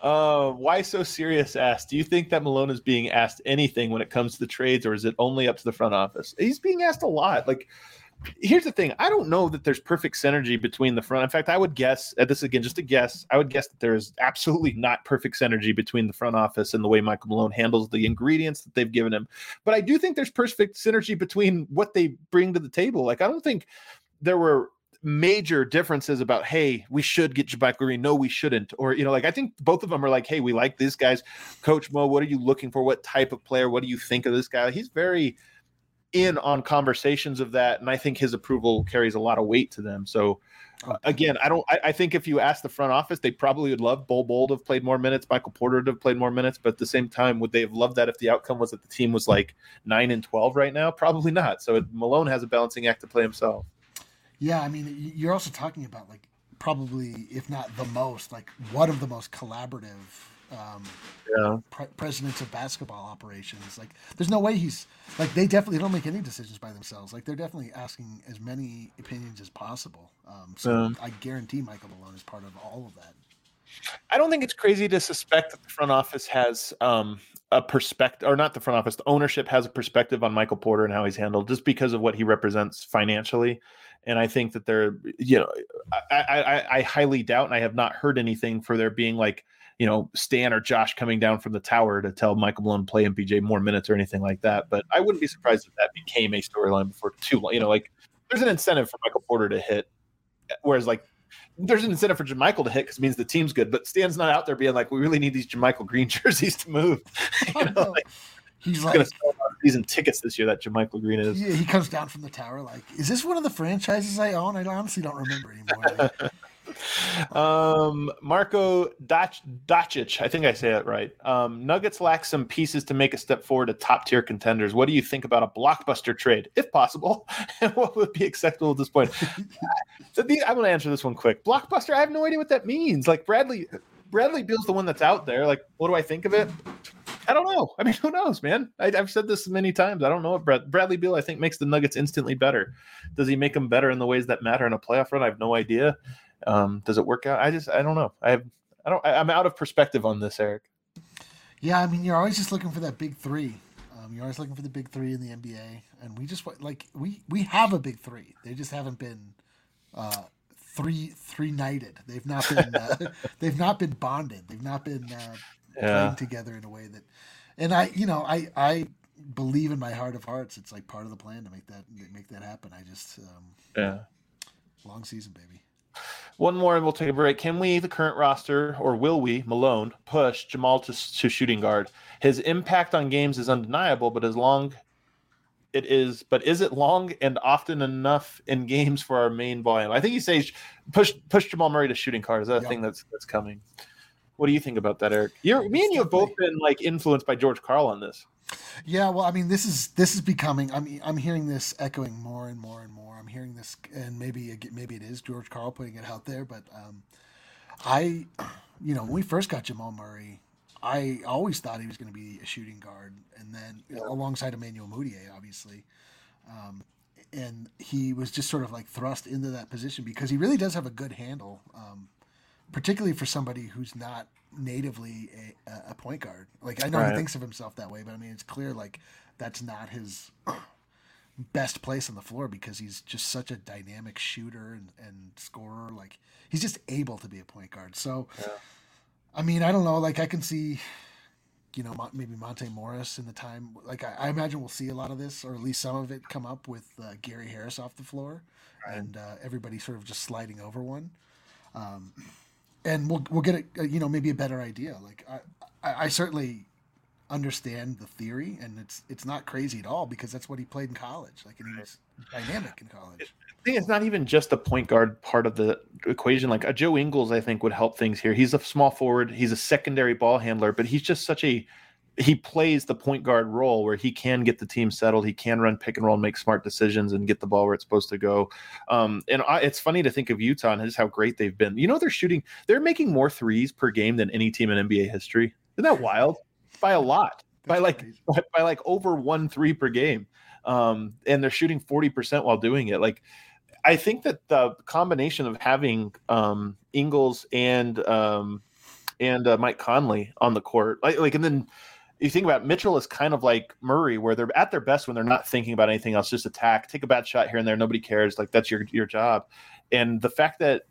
Uh, why so serious? Asked. Do you think that Malone is being asked anything when it comes to the trades, or is it only up to the front office? He's being asked a lot. Like, here's the thing: I don't know that there's perfect synergy between the front. In fact, I would guess. at This again, just a guess. I would guess that there is absolutely not perfect synergy between the front office and the way Michael Malone handles the ingredients that they've given him. But I do think there's perfect synergy between what they bring to the table. Like, I don't think there were major differences about hey we should get JaMychal Green no we shouldn't or you know like I think both of them are like hey we like these guys coach Mo. What are you looking for? What type of player? What do you think of this guy? He's very in on conversations of that and I think his approval carries a lot of weight to them. So uh, again I don't I, I, think if you ask the front office they probably would love Bol Bol to have played more minutes Michael Porter to have played more minutes but at the same time would they have loved that if the outcome was that the team was like 9 and 12 right now? Probably not. So it, Malone has a balancing act to play himself yeah, I mean, you're also talking about like probably, if not the most, like one of the most collaborative um, yeah. pre- presidents of basketball operations. Like, there's no way he's like they definitely don't make any decisions by themselves. Like, they're definitely asking as many opinions as possible. Um, so yeah. I guarantee Michael Malone is part of all of that. I don't think it's crazy to suspect that the front office has um, a perspective, or not the front office, the ownership has a perspective on Michael Porter and how he's handled, just because of what he represents financially and I think that they're, you know, I, I, I highly doubt, and I have not heard anything for there being like, you know, Stan or Josh coming down from the tower to tell Michael Malone play MPJ more minutes or anything like that. But I wouldn't be surprised if that became a storyline before too long. You know, like there's an incentive for Michael Porter to hit, whereas like there's an incentive for JaMychal to hit because it means the team's good. But Stan's not out there being like, we really need these JaMychal Green jerseys to move. you oh, know, like, He's like going to sell season tickets this year. That JaMychal Green is. Yeah, he comes down from the tower like, "Is this one of the franchises I own?" I honestly don't remember anymore. um, Marco Doc- I think I say it right. Um, Nuggets lack some pieces to make a step forward to top tier contenders. What do you think about a blockbuster trade, if possible? And what would be acceptable at this point? so these, I'm going to answer this one quick. Blockbuster, I have no idea what that means. Like Bradley, Bradley Beal's the one that's out there. Like, what do I think of it? I don't know. I mean, who knows, man? I, have said this many times. I don't know what Brad, Bradley Beal. I think makes the Nuggets instantly better. Does he make them better in the ways that matter in a playoff run? I have no idea. Um, does it work out? I just I don't know. I have I don't. I, I'm out of perspective on this, Eric. Yeah, I mean, you're always just looking for that big three. Um, you're always looking for the big three in the NBA, and we just like we we have a big three. They just haven't been uh, three three nighted. They've not been uh, they've not been bonded. They've not been uh, yeah. playing together in a way that, and I, you know, I, I believe in my heart of hearts, it's like part of the plan to make that make that happen. I just, um, yeah, long season, baby. One more, and we'll take a break. Can we, the current roster, or will we, Malone, push Jamal to, to shooting guard? His impact on games is undeniable, but as long it is, but is it long and often enough in games for our main volume? I think he says push push Jamal Murray to shooting guard. Is that a thing that's that's coming? What do you think about that, Eric? You're me and you have both been like influenced by George Karl on this. Yeah, well, I mean, this is this is becoming. I'm I'm hearing this echoing more and more and more. I'm hearing this, and maybe maybe it is George Karl putting it out there, but um, I, you know, when we first got Jamal Murray, I always thought he was going to be a shooting guard, and then yeah. alongside Emmanuel Mudiay, obviously. Um, and he was just sort of like thrust into that position because he really does have a good handle. Um, particularly for somebody who's not natively a, a point guard. Like I know right. he thinks of himself that way, but I mean it's clear like that's not his best place on the floor because he's just such a dynamic shooter and, and scorer. Like he's just able to be a point guard. So, yeah. I mean, I don't know. Like I can see, you know, maybe Monte Morris in the time. Like I, I imagine we'll see a lot of this, or at least some of it, come up with uh, Gary Harris off the floor, right. and uh, everybody sort of just sliding over one. Um, and we'll we'll get a, you know maybe a better idea. Like I, I, I certainly understand the theory, and it's it's not crazy at all because that's what he played in college. Like and he was dynamic in college. I think it's not even just the point guard part of the equation. Like a Joe Ingles, I think would help things here. He's a small forward. He's a secondary ball handler, but he's just such a he plays the point guard role where he can get the team settled. He can run pick and roll, and make smart decisions, and get the ball where it's supposed to go. Um, and I, it's funny to think of Utah and just how great they've been. You know, they're shooting, they're making more threes per game than any team in NBA history. Isn't that wild? By a lot, by like by, by, like over one three per game, um, and they're shooting forty percent while doing it. Like, I think that the combination of having um, Ingles and um, and uh, Mike Conley on the court, like, like, and then you think about Mitchell is kind of like Murray, where they're at their best when they're not thinking about anything else, just attack, take a bad shot here and there, nobody cares. Like that's your your job. And the fact that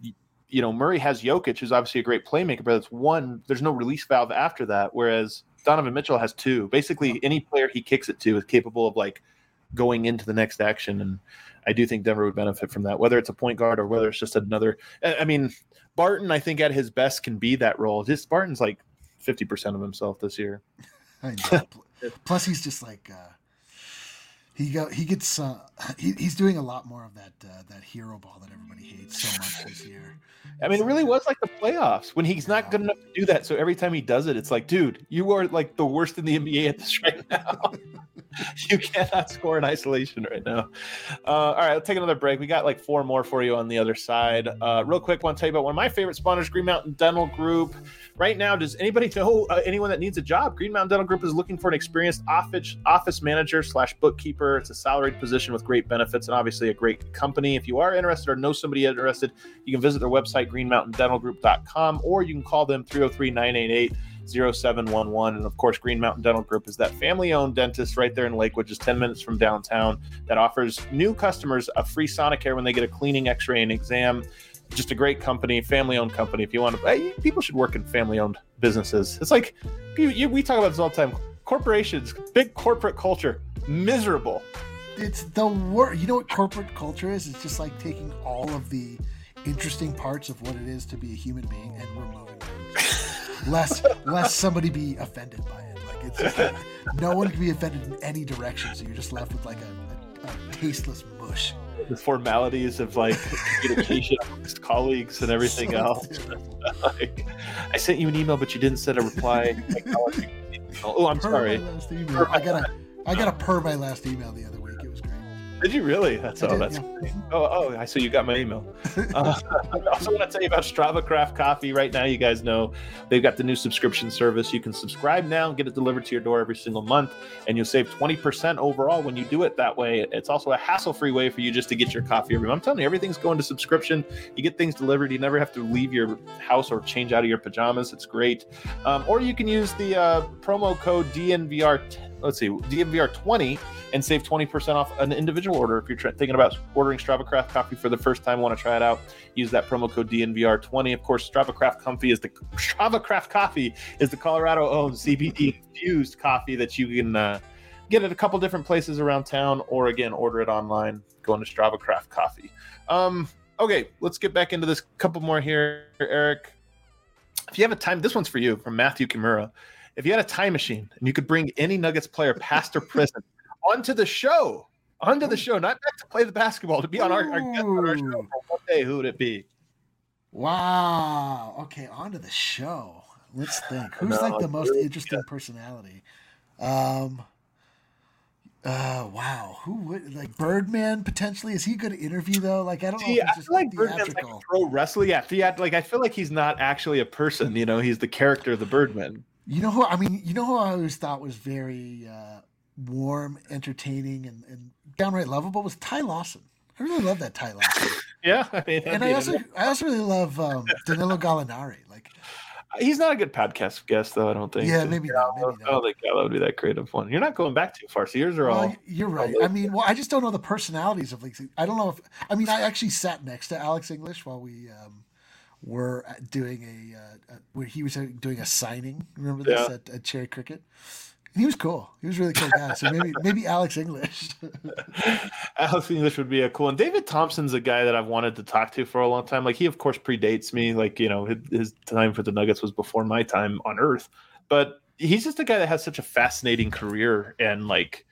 you know Murray has Jokic, who's obviously a great playmaker, but it's one. There's no release valve after that. Whereas Donovan Mitchell has two. Basically, any player he kicks it to is capable of like going into the next action. And I do think Denver would benefit from that, whether it's a point guard or whether it's just another. I mean, Barton, I think at his best can be that role. Just Barton's like fifty percent of himself this year. I know. Plus, he's just like uh, he go he gets uh, he, he's doing a lot more of that uh, that hero ball that everybody hates so much this year. I mean, it really was like the playoffs when he's not good enough to do that. So every time he does it, it's like, dude, you are like the worst in the NBA at this right now. you cannot score in isolation right now. Uh, all right, let's take another break. We got like four more for you on the other side. Uh, real quick, want to tell you about one of my favorite sponsors, Green Mountain Dental Group. Right now, does anybody know uh, anyone that needs a job? Green Mountain Dental Group is looking for an experienced office office manager slash bookkeeper. It's a salaried position with great benefits and obviously a great company. If you are interested or know somebody interested, you can visit their website, greenmountaindentalgroup.com, or you can call them 303 988 0711. And of course, Green Mountain Dental Group is that family owned dentist right there in Lakewood, just 10 minutes from downtown, that offers new customers a free Sonicare when they get a cleaning, x ray, and exam. Just a great company, family owned company. If you want to, people should work in family owned businesses. It's like we talk about this all the time. Corporations, big corporate culture, miserable. It's the worst. You know what corporate culture is? It's just like taking all of the interesting parts of what it is to be a human being and removing them lest lest somebody be offended by it. Like it's just like, no one can be offended in any direction, so you're just left with like a, a, a tasteless mush. The formalities of like communication amongst colleagues and everything so else. like, I sent you an email, but you didn't send a reply. oh, I'm per sorry. I got a I got a per my last email the other week. Great. Did you really? That's all. Oh, that's yeah. oh oh. I so you got my email. Uh, I also want to tell you about Strava Craft Coffee. Right now, you guys know they've got the new subscription service. You can subscribe now and get it delivered to your door every single month, and you'll save twenty percent overall when you do it that way. It's also a hassle-free way for you just to get your coffee every month. I'm telling you, everything's going to subscription. You get things delivered. You never have to leave your house or change out of your pajamas. It's great. Um, or you can use the uh, promo code DNVR. Let's see, DNVR twenty and save 20% off an individual order. If you're thinking about ordering Strava Craft coffee for the first time, want to try it out, use that promo code DNVR20. Of course, Strava Craft Coffee is the Strava Craft Coffee is the Colorado owned CBD infused coffee that you can uh, get at a couple different places around town, or again, order it online. Going to Strava Craft Coffee. Um, okay, let's get back into this. Couple more here, Eric. If you have a time, this one's for you from Matthew Kimura. If you had a time machine and you could bring any Nuggets player past or present onto the show, onto the show, not back to play the basketball, to be on our, our guest on our show for one day. Who would it be? Wow. Okay, onto the show. Let's think. Who's no, like the most really interesting good. personality? Um. Uh, wow. Who would like Birdman potentially? Is he good to interview though? Like I don't See, know. I feel like Birdman's like pro wrestler. Yeah, fiat. Like I feel like he's not actually a person. You know, he's the character of the Birdman. You know who? I mean, you know who I always thought was very uh, warm, entertaining, and, and downright lovable was Ty Lawson. I really love that Ty Lawson. yeah, I mean, and I also I also really love um, Danilo Gallinari. Like, he's not a good podcast guest though. I don't think. Yeah, maybe not. Maybe I don't think that would be that creative one. You're not going back too far. So yours are well, all. You're right. I mean, well, I just don't know the personalities of like. I don't know if. I mean, I actually sat next to Alex English while we. Um, were doing a, uh, where he was doing a signing. Remember this yeah. at, at Cherry Cricket? he was cool. He was really cool guy. So maybe maybe Alex English. Alex English would be a cool one. David Thompson's a guy that I've wanted to talk to for a long time. Like he of course predates me. Like you know his, his time for the Nuggets was before my time on Earth. But he's just a guy that has such a fascinating career and like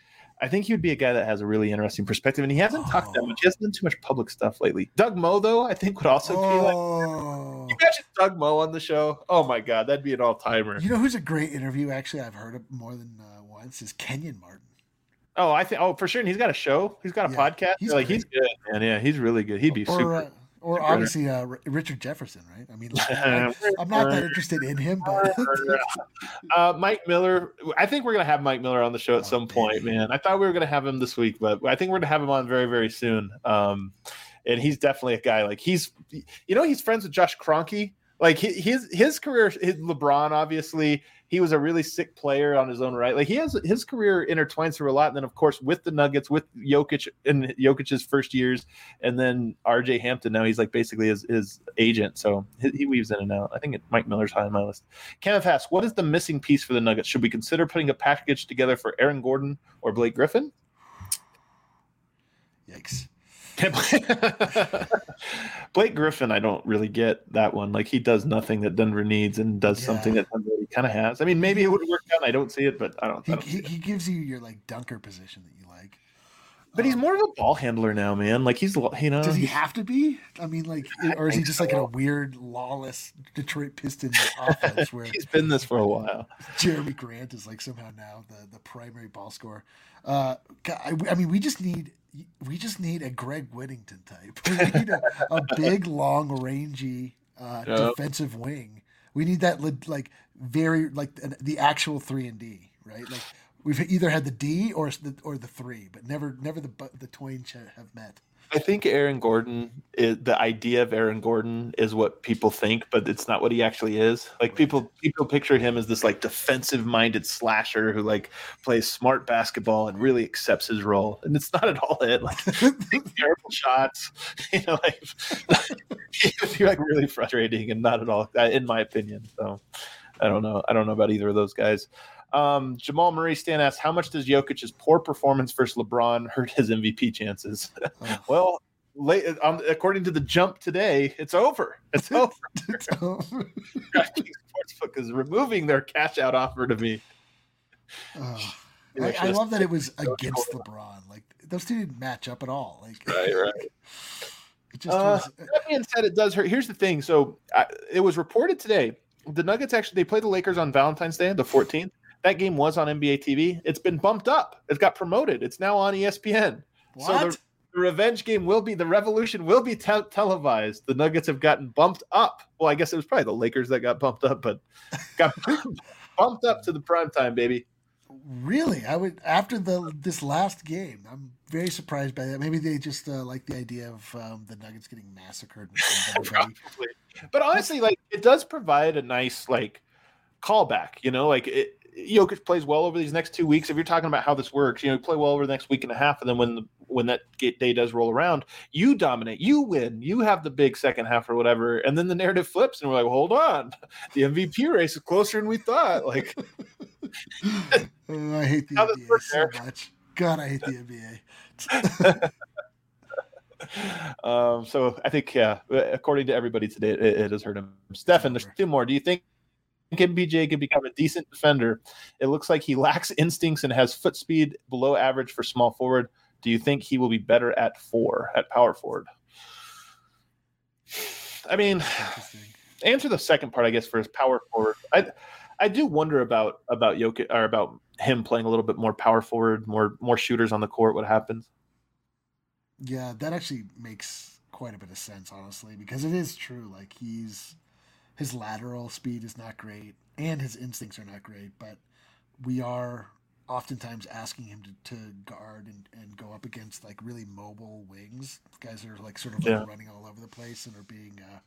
I think he would be a guy that has a really interesting perspective, and he hasn't oh. talked that much. He hasn't done too much public stuff lately. Doug Moe, though, I think would also oh. be like. Oh. Imagine Doug Moe on the show? Oh my god, that'd be an all timer. You know who's a great interview? Actually, I've heard it more than uh, once. Is Kenyon Martin. Oh, I think. Oh, for sure. And he's got a show. He's got a yeah, podcast. He's like great. he's good, man. Yeah, he's really good. He'd be or, super. Uh, or obviously uh, Richard Jefferson, right? I mean, like, I'm, I'm, not that interested in him, but uh, Mike Miller. I think we're gonna have Mike Miller on the show at oh, some point, man. I thought we were gonna have him this week, but I think we're gonna have him on very, very soon. Um, and he's definitely a guy like he's, you know, he's friends with Josh Kroenke. Like his his career, his LeBron obviously he was a really sick player on his own right. Like he has his career intertwines through a lot. And then of course with the Nuggets, with Jokic in Jokic's first years, and then RJ Hampton. Now he's like basically his, his agent. So he, he weaves in and out. I think it, Mike Miller's high on my list. Kenneth asks, what is the missing piece for the Nuggets? Should we consider putting a package together for Aaron Gordon or Blake Griffin? Yikes. Blake Griffin, I don't really get that one. Like he does nothing that Denver needs and does Yeah. something that Denver kind of has. I mean, maybe it would work out. I don't see it, but I don't. He, I don't he, he gives you your like dunker position that you like. but he's Um, more of a ball handler now, man. Like he's, you know, Does he he's- have to be? I mean, like, or is he think just like in a weird, lawless Detroit Pistons offense where he's been this for a while. Jerami Grant is like somehow now the, the primary ball scorer? Uh, I, I mean, we just need we just need a Greg Whittington type. We need a, a big, long, rangy uh, Yep. defensive wing. We need that like very like the actual three and D, right? Like we've either had the D or the or the three, but never never the the twain have met. I think Aaron Gordon is the idea of Aaron Gordon is what people think, but it's not what he actually is. Like people people picture him as this like defensive minded slasher who like plays smart basketball and really accepts his role. And it's not at all it. Like terrible shots. You know, like you're like really frustrating and not at all in my opinion. So I don't know. I don't know about either of those guys. Um, Jamal Murray Stan asks, how much does Jokic's poor performance versus LeBron hurt his MVP chances? Oh. Well, late, um, according to the jump today, it's over. It's over. DraftKings Sportsbook is removing their cash out offer to me. Oh. I, I love that it was against LeBron. Like those two didn't match up at all. Like Right, right. it just Uh, was. That being said, it does hurt. Here's the thing. So I, it was reported today. The Nuggets actually they play the Lakers on Valentine's Day, the 14th. That game was on NBA TV. It's been bumped up. It's got promoted. It's now on ESPN. What? So the, the revenge game will be the revolution will be tel- televised. The Nuggets have gotten bumped up. Well, I guess it was probably the Lakers that got bumped up, but got bumped up to the prime time, baby. really? I would after the this last game. I'm very surprised by that. Maybe they just uh, like the idea of um, the Nuggets getting massacred. in front of everybody. Probably. But honestly, like it does provide a nice like callback. You know, like it, Jokic plays well over these next two weeks. If you're talking about how this works, you know, you play well over the next week and a half, and then when the, when that day does roll around, you dominate, you win, you have the big second half or whatever, and then the narrative flips, and we're like, hold on, the MVP race is closer than we thought. Like, Oh, I hate the How does it NBA so much. God, I hate the NBA. um, so I think, yeah, according to everybody today, it, it has hurt him. Stefan, there's two more. Do you think MPJ can become a decent defender? It looks like he lacks instincts and has foot speed below average for small forward. Do you think he will be better at four, at power forward? I mean, answer the second part, I guess, for his power forward. I I do wonder about about Jokic or about him playing a little bit more power forward, more more shooters on the court. What happens? Yeah, that actually makes quite a bit of sense, honestly, because it is true. Like he's his lateral speed is not great, and his instincts are not great. But we are oftentimes asking him to, to guard and, and go up against like really mobile wings. Guys are like sort of like Yeah. running all over the place and are being. Uh,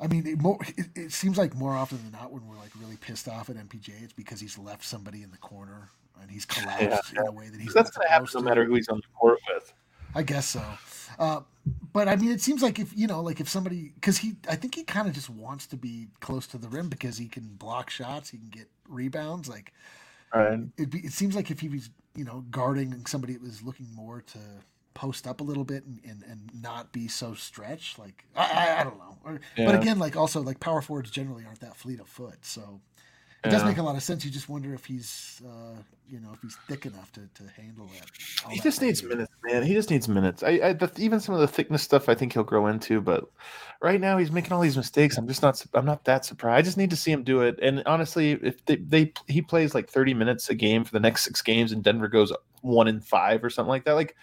I mean, it, more, it, it seems like more often than not, when we're like really pissed off at MPJ, it's because he's left somebody in the corner and he's collapsed in a way that he's That's not going to happen no matter who he's on the court with. I guess so. Uh, but I mean, it seems like if you know, like if somebody, because he, I think he kind of just wants to be close to the rim because he can block shots, he can get rebounds. Like Right. it, be, it seems like if he was, you know, guarding somebody that was looking more to post up a little bit and, and, and not be so stretched. Like I, I, I don't know. Or, But again, like also like power forwards generally aren't that fleet of foot, so. It does make a lot of sense. You just wonder if he's, uh, you know, if he's thick enough to, to handle that. all He just needs volume. minutes, man. He just needs minutes. I, I the, even some of the thickness stuff, I think he'll grow into. But right now, he's making all these mistakes. I'm just not. I'm not that surprised. I just need to see him do it. And honestly, if they, they he plays like 30 minutes a game for the next six games, and Denver goes one in five or something like that, like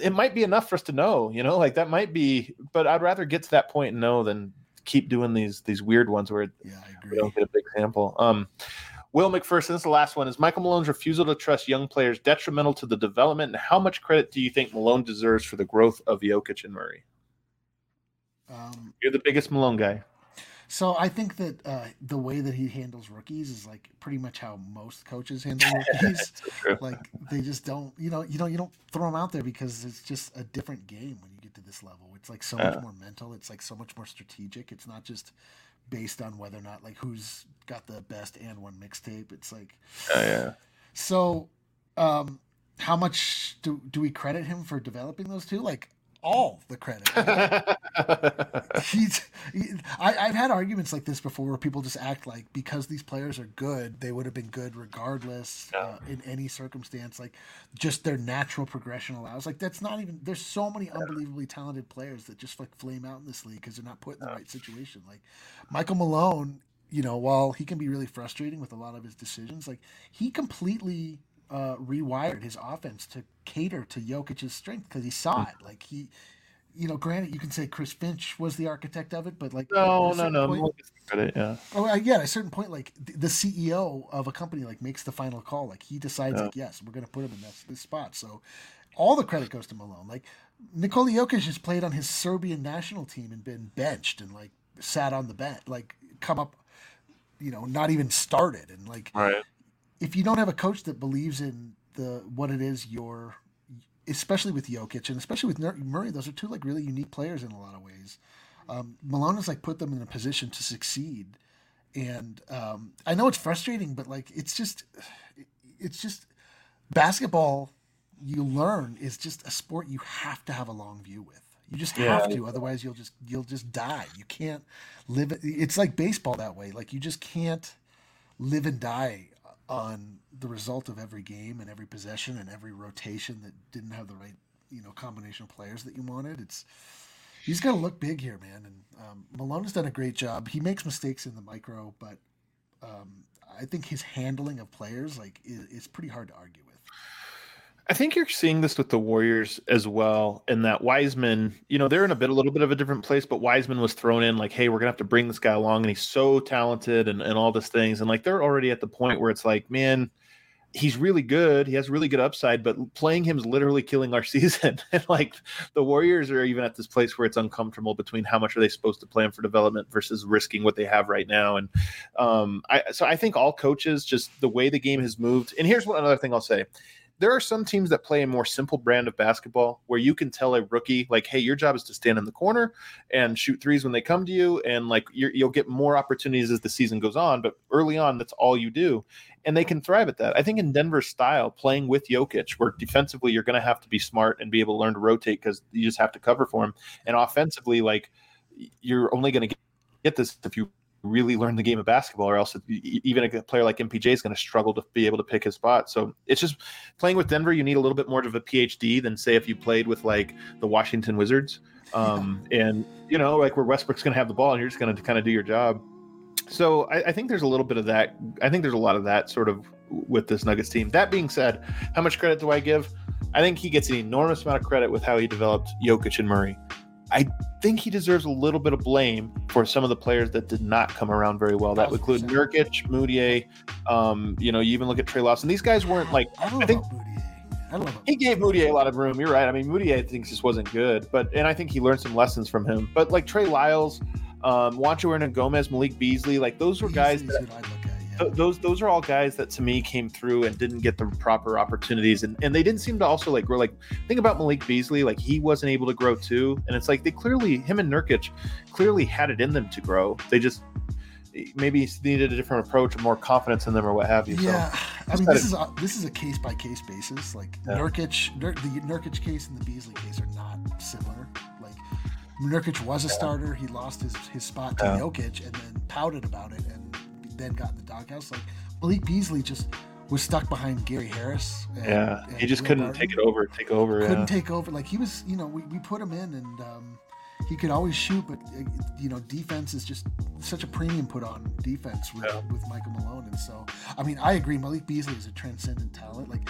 it might be enough for us to know. You know, like that might be. But I'd rather get to that point and know than keep doing these these weird ones where Yeah, we don't get a big sample. Um, Will McPherson, this is the last one. Is Michael Malone's refusal to trust young players detrimental to the development? And how much credit do you think Malone deserves for the growth of Jokic and Murray? Um, You're the biggest Malone guy. So I think that uh, the way that he handles rookies is like pretty much how most coaches handle rookies. Like they just don't, you know, you know, you don't throw them out there because it's just a different game when you get to this level. It's like so much more mental. It's like so much more strategic. It's not just based on whether or not like who's got the best and one mixtape. It's like Oh, yeah. so. Um, how much do do we credit him for developing those two? Like all the credit. He's, he, I, have had arguments like this before where people just act like because these players are good, they would have been good regardless yeah. uh, in any circumstance. Like just their natural progression allows. Like that's not even. There's so many unbelievably talented players that just like flame out in this league because they're not put in the right situation. Like Michael Malone, you know, while he can be really frustrating with a lot of his decisions, like he completely uh, rewired his offense to cater to Jokic's strength because he saw it. Like he, you know, granted, you can say Chris Finch was the architect of it, but like no, no, no, point, credit, yeah. Oh, yeah. At a certain point, like the CEO of a company like makes the final call. Like he decides, yeah. like yes, we're going to put him in this, this spot. So all the credit goes to Malone. Like Nikola Jokic has played on his Serbian national team and been benched and like sat on the bench, like come up, you know, not even started and like right if you don't have a coach that believes in the what it is you're especially with Jokic and especially with Murray, those are two like really unique players in a lot of ways. Um, Malone has like put them in a position to succeed, and um, I know it's frustrating, but like it's just it's just basketball. You learn is just a sport you have to have a long view with. You just have to, otherwise you'll just you'll just die. You can't live. It's like baseball that way. Like you just can't live and die on the result of every game and every possession and every rotation that didn't have the right you know combination of players that you wanted. It's he's got to look big here, man. And um, Malone has done a great job. He makes mistakes in the micro, but um, I think his handling of players like is, is pretty hard to argue. I think you're seeing this with the Warriors as well, in that Wiseman, you know, they're in a bit a little bit of a different place, but Wiseman was thrown in like, hey, we're gonna have to bring this guy along, and he's so talented and, and all these things. And like they're already at the point where it's like, man, he's really good. He has really good upside, but playing him is literally killing our season. and like the Warriors are even at this place where it's uncomfortable between how much are they supposed to plan for development versus risking what they have right now. And um, I so I think all coaches just the way the game has moved. And here's one another thing I'll say there are some teams that play a more simple brand of basketball where you can tell a rookie like hey your job is to stand in the corner and shoot threes when they come to you and like you will get more opportunities as the season goes on but early on that's all you do and they can thrive at that. I think in denver's style playing with Jokic where defensively you're going to have to be smart and be able to learn to rotate because you just have to cover for him and offensively like you're only going to get this if you really learn the game of basketball, or else even a player like MPJ is going to struggle to be able to pick his spot. So it's just playing with Denver. You need a little bit more of a PhD than say if you played with like the Washington Wizards, um, and you know like where Westbrook's going to have the ball and you're just going to kind of do your job. So I, I think there's a little bit of that. I think there's a lot of that sort of with this Nuggets team. That being said, how much credit do I give? I think he gets an enormous amount of credit with how he developed Jokic and Murray. I think he deserves a little bit of blame for some of the players that did not come around very well. That would include Nurkic, Mudiay. Um, you know, you even look at Trey Lawson. These guys weren't like I, I think he gave Mudiay a lot of room. You're right. I mean, Mudiay thinks just wasn't good, but and I think he learned some lessons from him. But like Trey Lyles, um, Juancho Hernangomez, Malik Beasley, like those were guys that those those are all guys that to me came through and didn't get the proper opportunities. And, and they didn't seem to also like grow like think about Malik Beasley like he wasn't able to grow too. And it's like they clearly him and Nurkic clearly had it in them to grow. They just maybe needed a different approach or more confidence in them or what have you. Yeah. So, I mean this is a, this is a case by case basis. Like yeah. Nurkic Nur, the Nurkic case and the Beasley case are not similar. Like Nurkic was a yeah. starter. He lost his his spot to yeah. Jokic and then pouted about it and then got in the doghouse. Like Malik Beasley just was stuck behind Gary Harris. And, yeah, and he just Will couldn't Barton. take it over. Take over. Couldn't yeah. take over. Like he was, you know, we, we put him in, and um, he could always shoot, but uh, you know, defense is just such a premium put on defense with, yeah. with Michael Malone. And so, I mean, I agree. Malik Beasley is a transcendent talent. Like